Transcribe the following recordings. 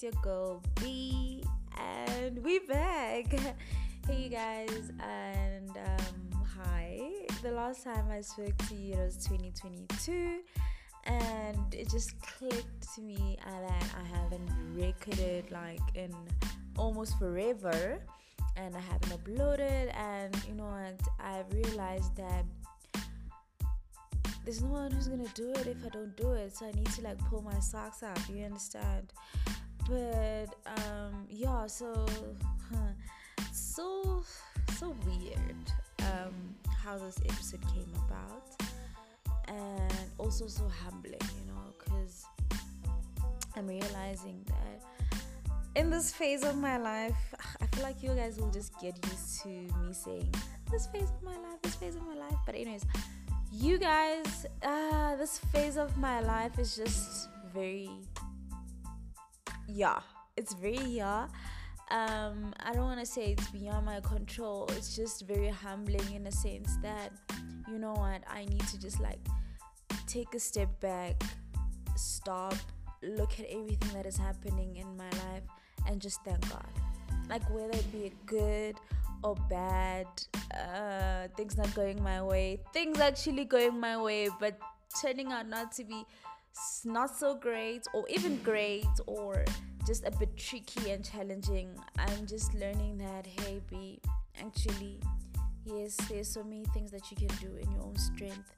It's your girl B, and we back. hey, you guys, and um, hi. The last time I spoke to you was 2022, and it just clicked to me that I haven't recorded like in almost forever, and I haven't uploaded. And you know what? I realized that there's no one who's gonna do it if I don't do it. So I need to like pull my socks up. You understand? But um, yeah. So so so weird um, how this episode came about, and also so humbling. You know, because I'm realizing that in this phase of my life, I feel like you guys will just get used to me saying this phase of my life, this phase of my life. But anyways you guys, uh, this phase of my life is just very, yeah, it's very, yeah. Um, I don't want to say it's beyond my control. It's just very humbling in a sense that, you know what, I need to just like take a step back, stop, look at everything that is happening in my life, and just thank God. Like, whether it be good or bad, uh, things not going my way, things actually going my way, but turning out not to be not so great or even great or just a bit tricky and challenging. I'm just learning that hey, be actually, yes, there's so many things that you can do in your own strength.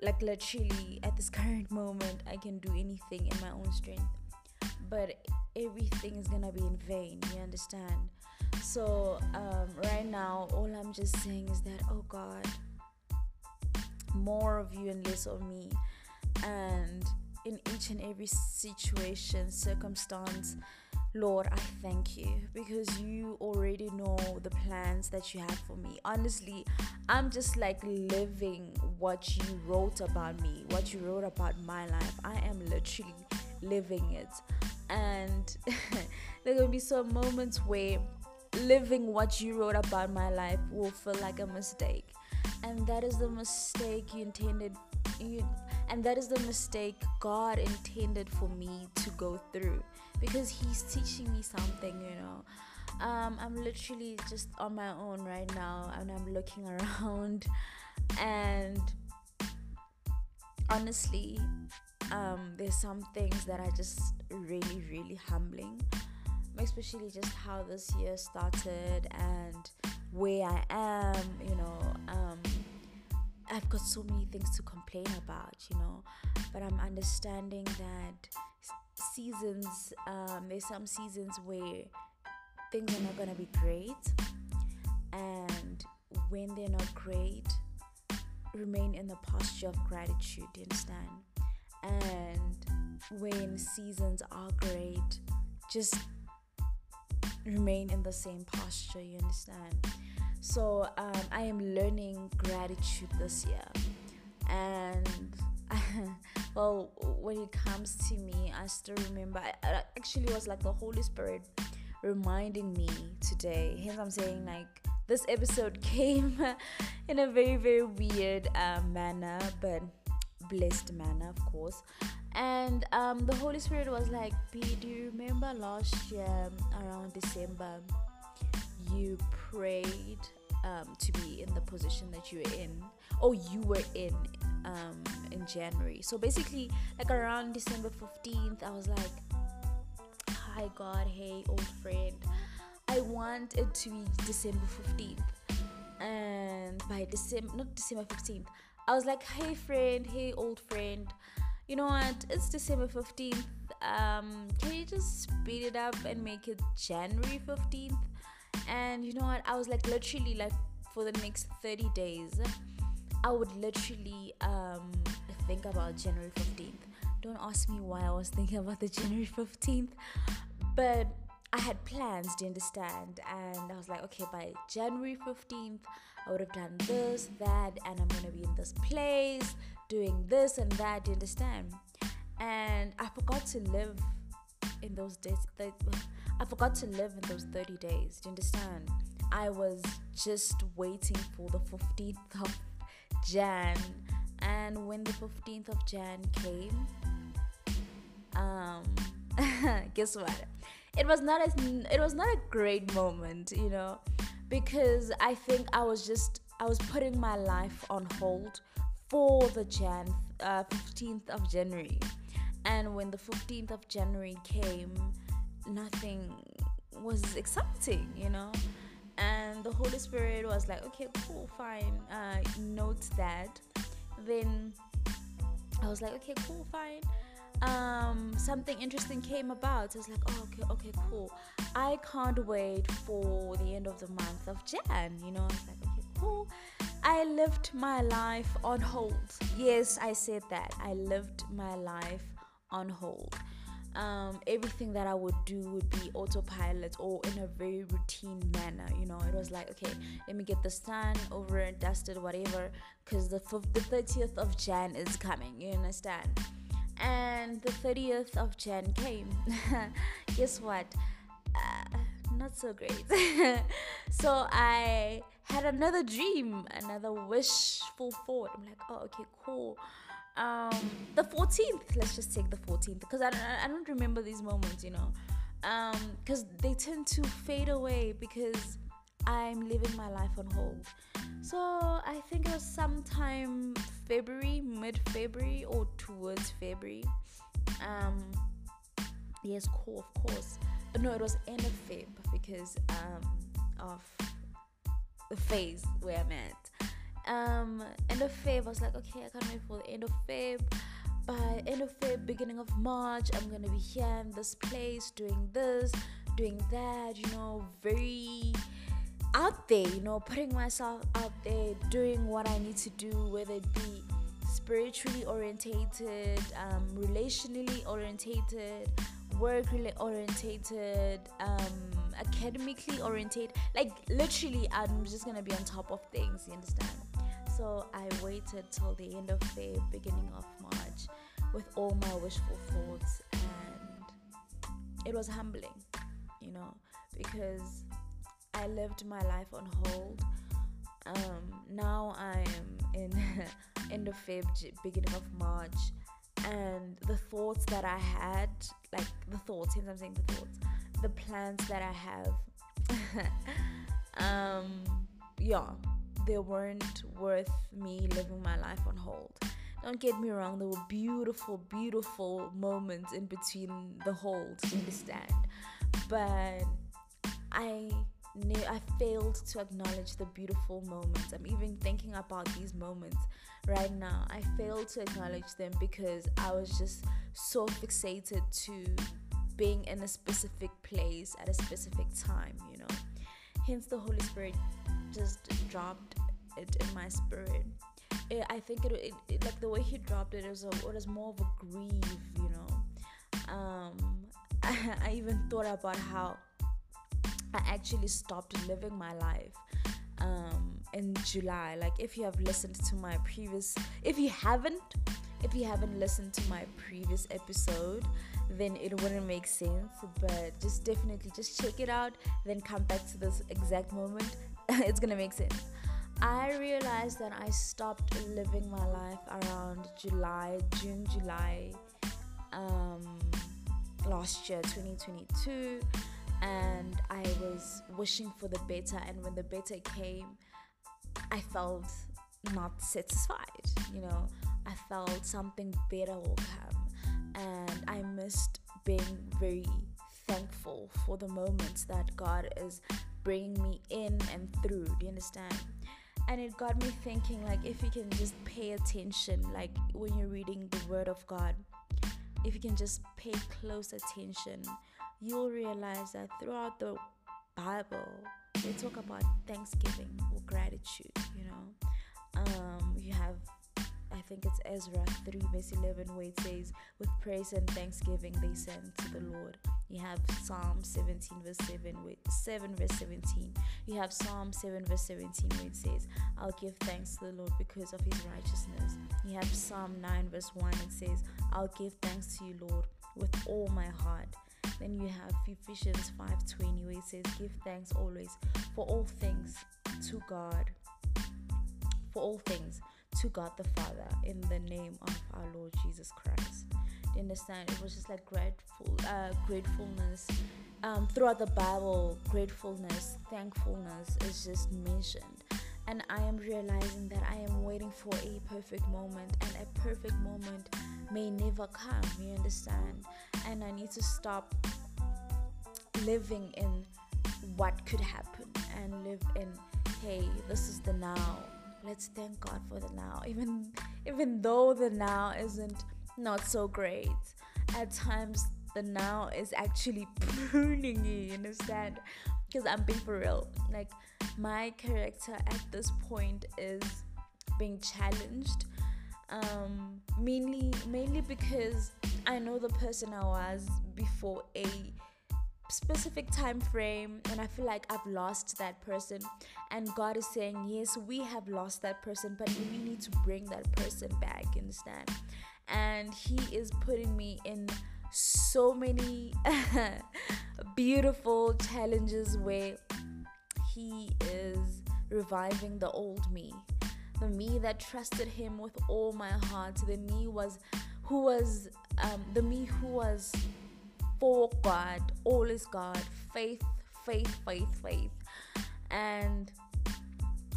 Like literally, at this current moment, I can do anything in my own strength, but everything is gonna be in vain. You understand? So um, right now, all I'm just saying is that, oh God, more of you and less of me. And in each and every situation, circumstance, Lord, I thank you because you already know the plans that you have for me. Honestly, I'm just like living what you wrote about me, what you wrote about my life. I am literally living it. And there will be some moments where living what you wrote about my life will feel like a mistake and that is the mistake you intended you, and that is the mistake god intended for me to go through. Because he's teaching me something you know. Um, i'm literally just on my own right now and i'm looking around. And honestly um, there's some things that are just really really humbling. Especially just how this year started and where I am, you know. Um, I've got so many things to complain about, you know, but I'm understanding that seasons, um, there's some seasons where things are not going to be great, and when they're not great, remain in the posture of gratitude, you understand? And when seasons are great, just remain in the same posture, you understand? So um, I am learning gratitude this year. And well, when it comes to me, I still remember, I, actually was like the Holy Spirit reminding me today. Hence, I'm saying like this episode came in a very, very weird uh, manner, but blessed manner, of course. And um, the Holy Spirit was like, P, do you remember last year around December? You prayed um, to be in the position that you were in, or you were in um, in January. So basically, like around December 15th, I was like, Hi, God, hey, old friend. I want it to be December 15th. And by December, not December 15th, I was like, Hey, friend, hey, old friend you know what? It's December 15th. Um, can you just speed it up and make it January 15th? And you know what? I was like, literally, like for the next 30 days, I would literally um, think about January 15th. Don't ask me why I was thinking about the January 15th, but I had plans, do you understand? And I was like, okay, by January 15th, I would have done this, that, and I'm gonna be in this place, doing this and that, do you understand? And I forgot to live in those days. I forgot to live in those 30 days, do you understand? I was just waiting for the 15th of Jan. And when the 15th of Jan came, um, guess what? it was not a it was not a great moment, you know, because I think I was just I was putting my life on hold for the Jan uh, 15th of January, and when the 15th of January came, nothing was exciting, you know. And the Holy Spirit was like, okay, cool, fine, uh, note that. Then I was like, okay, cool, fine um, something interesting came about. I was like, oh, okay, okay, cool. I can't wait for the end of the month of Jan. You know, I was like, okay, cool. I lived my life on hold. Yes, I said that. I lived my life on hold. Um, everything that I would do would be autopilot or in a very routine manner. You know, it was like, okay, let me get this done, over and dusted, whatever, because the, f- the 30th of Jan is coming. You understand? and the 30th of Jan came. Guess what? Uh, not so great. so I had another dream, another wishful thought. I'm like, oh, okay, cool. Um, the 14th, let's just take the 14th because I don't, I don't remember these moments, you know, because um, they tend to fade away because I'm living my life on hold. So I think it was sometime February, mid February, or towards February. Um, yes, of course. No, it was end of Feb because um, of the phase where I'm at. Um, end of Feb, I was like, okay, I can't wait for the end of Feb. By end of Feb, beginning of March, I'm gonna be here in this place, doing this, doing that. You know, very out there, you know, putting myself out there, doing what I need to do, whether it be spiritually orientated, um, relationally orientated, work really orientated, um, academically orientated. Like literally, I'm just gonna be on top of things. You understand? So I waited till the end of Feb, beginning of March, with all my wishful thoughts, and it was humbling, you know, because I lived my life on hold. Um, now I am in end of Feb, beginning of March, and the thoughts that I had, like the thoughts, since I'm saying the thoughts, the plans that I have, um, yeah, they weren't worth me living my life on hold. Don't get me wrong, there were beautiful, beautiful moments in between the holds, you understand? But I I failed to acknowledge the beautiful moments. I'm even thinking about these moments right now. I failed to acknowledge them because I was just so fixated to being in a specific place at a specific time, you know. Hence, the Holy Spirit just dropped it in my spirit. It, I think it, it, it, like the way He dropped it, it was, a, it was more of a grieve, you know. Um, I, I even thought about how I actually stopped living my life um, in July. Like, if you have listened to my previous, if you haven't, if you haven't listened to my previous episode, then it wouldn't make sense. But just definitely just check it out, then come back to this exact moment. it's gonna make sense. I realized that I stopped living my life around July, June, July, um, last year, 2022 and I was wishing for the better. And when the better came, I felt not satisfied. You know, I felt something better will come, and I missed being very thankful for the moments that God is bringing me in and through. Do you understand? And it got me thinking, like, if you can just pay attention, like when you're reading the Word of God, if you can just pay close attention you'll realize that throughout the Bible, they talk about thanksgiving or gratitude, you know. Um, you have, I think it's Ezra 3, verse 11, where it says, With praise and thanksgiving they send to the Lord. You have Psalm 17, verse 7, with 7, verse 17. You have Psalm 7, verse 17, where it says, I'll give thanks to the Lord because of his righteousness. You have Psalm 9, verse 1, it says, I'll give thanks to you, Lord, with all my heart. Then you have Ephesians 5:20 where it says, "Give thanks always for all things to God, for all things to God the Father in the name of our Lord Jesus Christ." Do you understand? It was just like grateful, uh, gratefulness um, throughout the Bible, gratefulness, thankfulness is just mentioned. And I am realizing that I am waiting for a perfect moment, and a perfect moment may never come. You understand? And I need to stop living in what could happen and live in, hey, this is the now. Let's thank God for the now. Even even though the now isn't not so great. At times the now is actually pruning you, you understand? Because I'm being for real. Like my character at this point is being challenged. Um, mainly mainly because I know the person I was before a specific time frame and i feel like i've lost that person. And god is saying yes we have lost that person but we need to bring that person back understand? And he is putting me in so many beautiful challenges where he is reviving the old me. The me that trusted him with all my heart. The me was who was um, the me who was for god all is god faith faith faith faith. And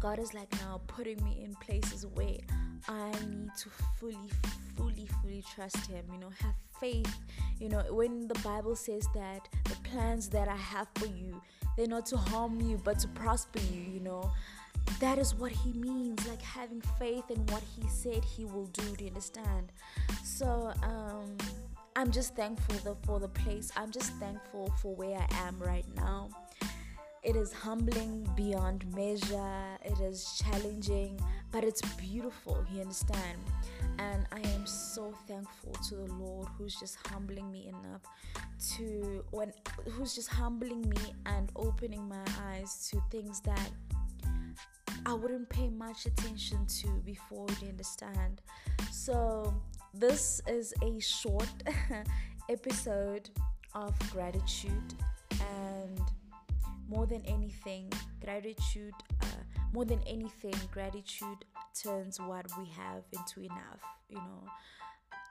god is like now putting me in places where i need to fully fully fully trust him you know have faith. You know when the bible says that the plans that i have for you they're not to harm you but to prosper you you know that is what he means like having faith in what he said he will do do you understand? So um i'm just thankful the, for the place. I'm just thankful for where i am right now. It is humbling beyond measure. It is challenging but it's beautiful you understand? And i am so thankful to the lord who's just humbling me enough to when who's just humbling me and opening my eyes to things that I wouldn't pay much attention to before you understand. So, this is a short episode of gratitude, and more than anything, gratitude, uh, more than anything, gratitude turns what we have into enough, you know.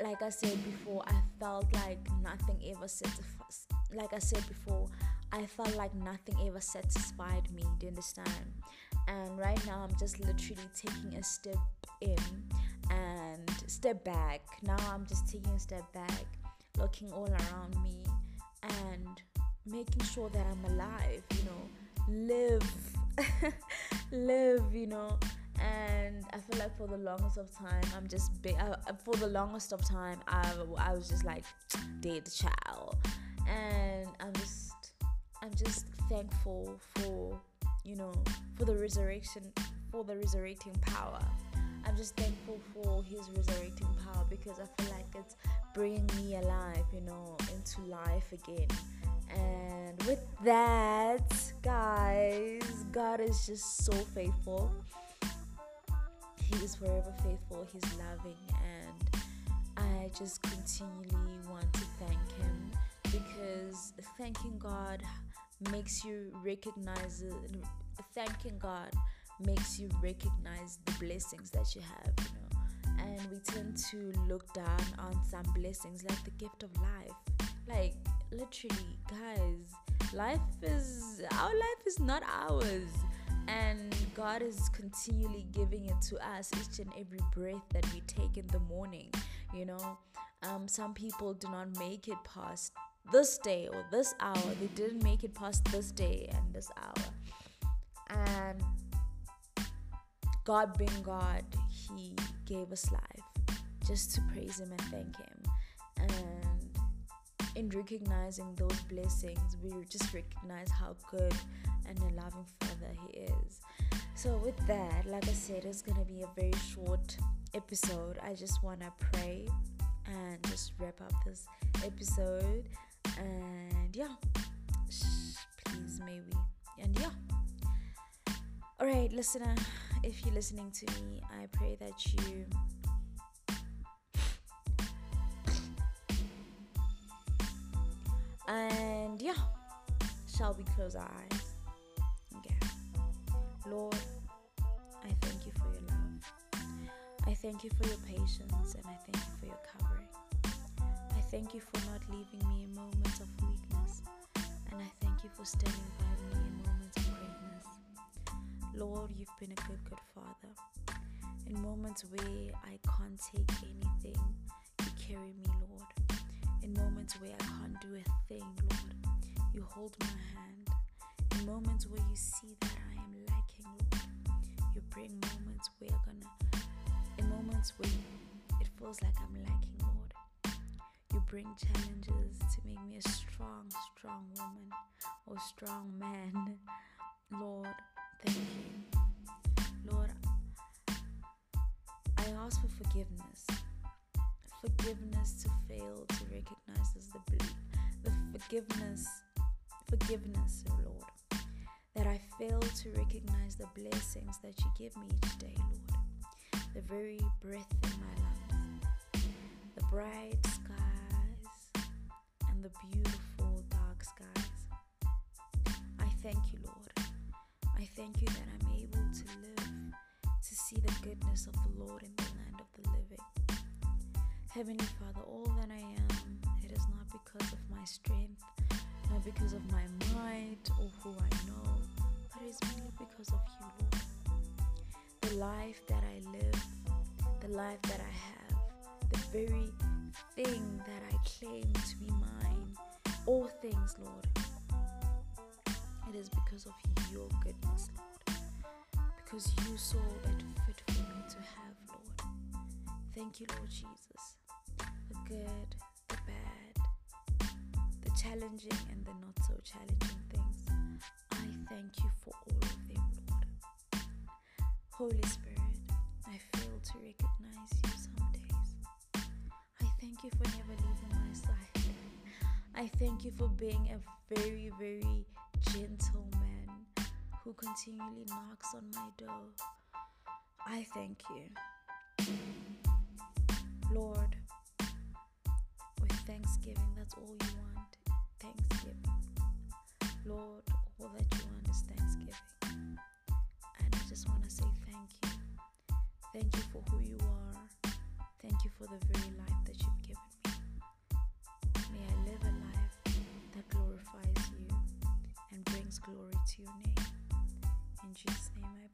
Like I said before, I felt like nothing ever satisfies. Like I said before, I felt like nothing ever satisfied me. Do you understand? And right now i'm just literally taking a step in and step back. Now i'm just taking a step back looking all around me and making sure that i'm alive you know live live you know. And I feel like for the longest of time, I'm just be- uh, for the longest of time, I, I was just like dead child, and I'm just I'm just thankful for you know, for the resurrection, for the resurrecting power. I'm just thankful for His resurrecting power because I feel like it's bringing me alive, you know, into life again. And with that, guys, God is just so faithful. He is forever faithful, He's loving, and I just continually want to thank Him because thanking God makes you recognize thanking God makes you recognize the blessings that you have, you know. And we tend to look down on some blessings like the gift of life. Like literally, guys, life is our life is not ours. And God is continually giving it to us each and every breath that we take in the morning. You know, um, some people do not make it past this day or this hour. They didn't make it past this day and this hour. And God being God, He gave us life just to praise Him and thank Him. And in recognizing those blessings, we just recognize how good and a loving Father He is. So, with that, like I said, it's gonna be a very short episode. I just wanna pray and just wrap up this episode and yeah. Please maybe. And yeah. All right listener if you're listening to me i pray that you and yeah. Shall we close our eyes? Okay. Lord i thank you for your love. I thank you for your patience and i thank you for your covering Thank you for not leaving me in moments of weakness. And I thank you for standing by me in moments of greatness. Lord, you've been a good, good Father. In moments where I can't take anything, you carry me, Lord. In moments where I can't do a thing, Lord, you hold my hand. In moments where you see that I am lacking, Lord, you bring moments where gonna, in moments where it feels like I'm lacking, Lord, bring challenges to make me a strong, strong woman or strong man. Lord, thank you. Lord, I ask for forgiveness. Forgiveness to fail to recognize as the the forgiveness, forgiveness, oh Lord, that I fail to recognize the blessings that you give me each day, Lord. The very breath in my lungs, the bright and the beautiful dark skies. I thank you, Lord. I thank you that I'm able to live to see the goodness of the Lord in the land of the living. Heavenly Father, all that I am, it is not because of my strength, not because of my might or who I know, but it's mainly because of you, Lord. The life that I live, the life that I have, the very thing that I claim to be mine, all things, Lord, it is because of your goodness, Lord. Because you saw it fit for me to have, Lord. Thank you, Lord Jesus. The good, the bad, the challenging, and the not so challenging things. I thank you for all of them, Lord. Holy Spirit, I fail to recognize you some days. I thank you for never leaving. I thank you for being a very, very gentle man who continually knocks on my door. I thank you. Lord, with thanksgiving, that's all you want. Thanksgiving. Lord, all that you want is thanksgiving. And I just want to say thank you. Thank you for who you are. Thank you for the very life that you've given glorifies you and brings glory to your name. In Jesus' name I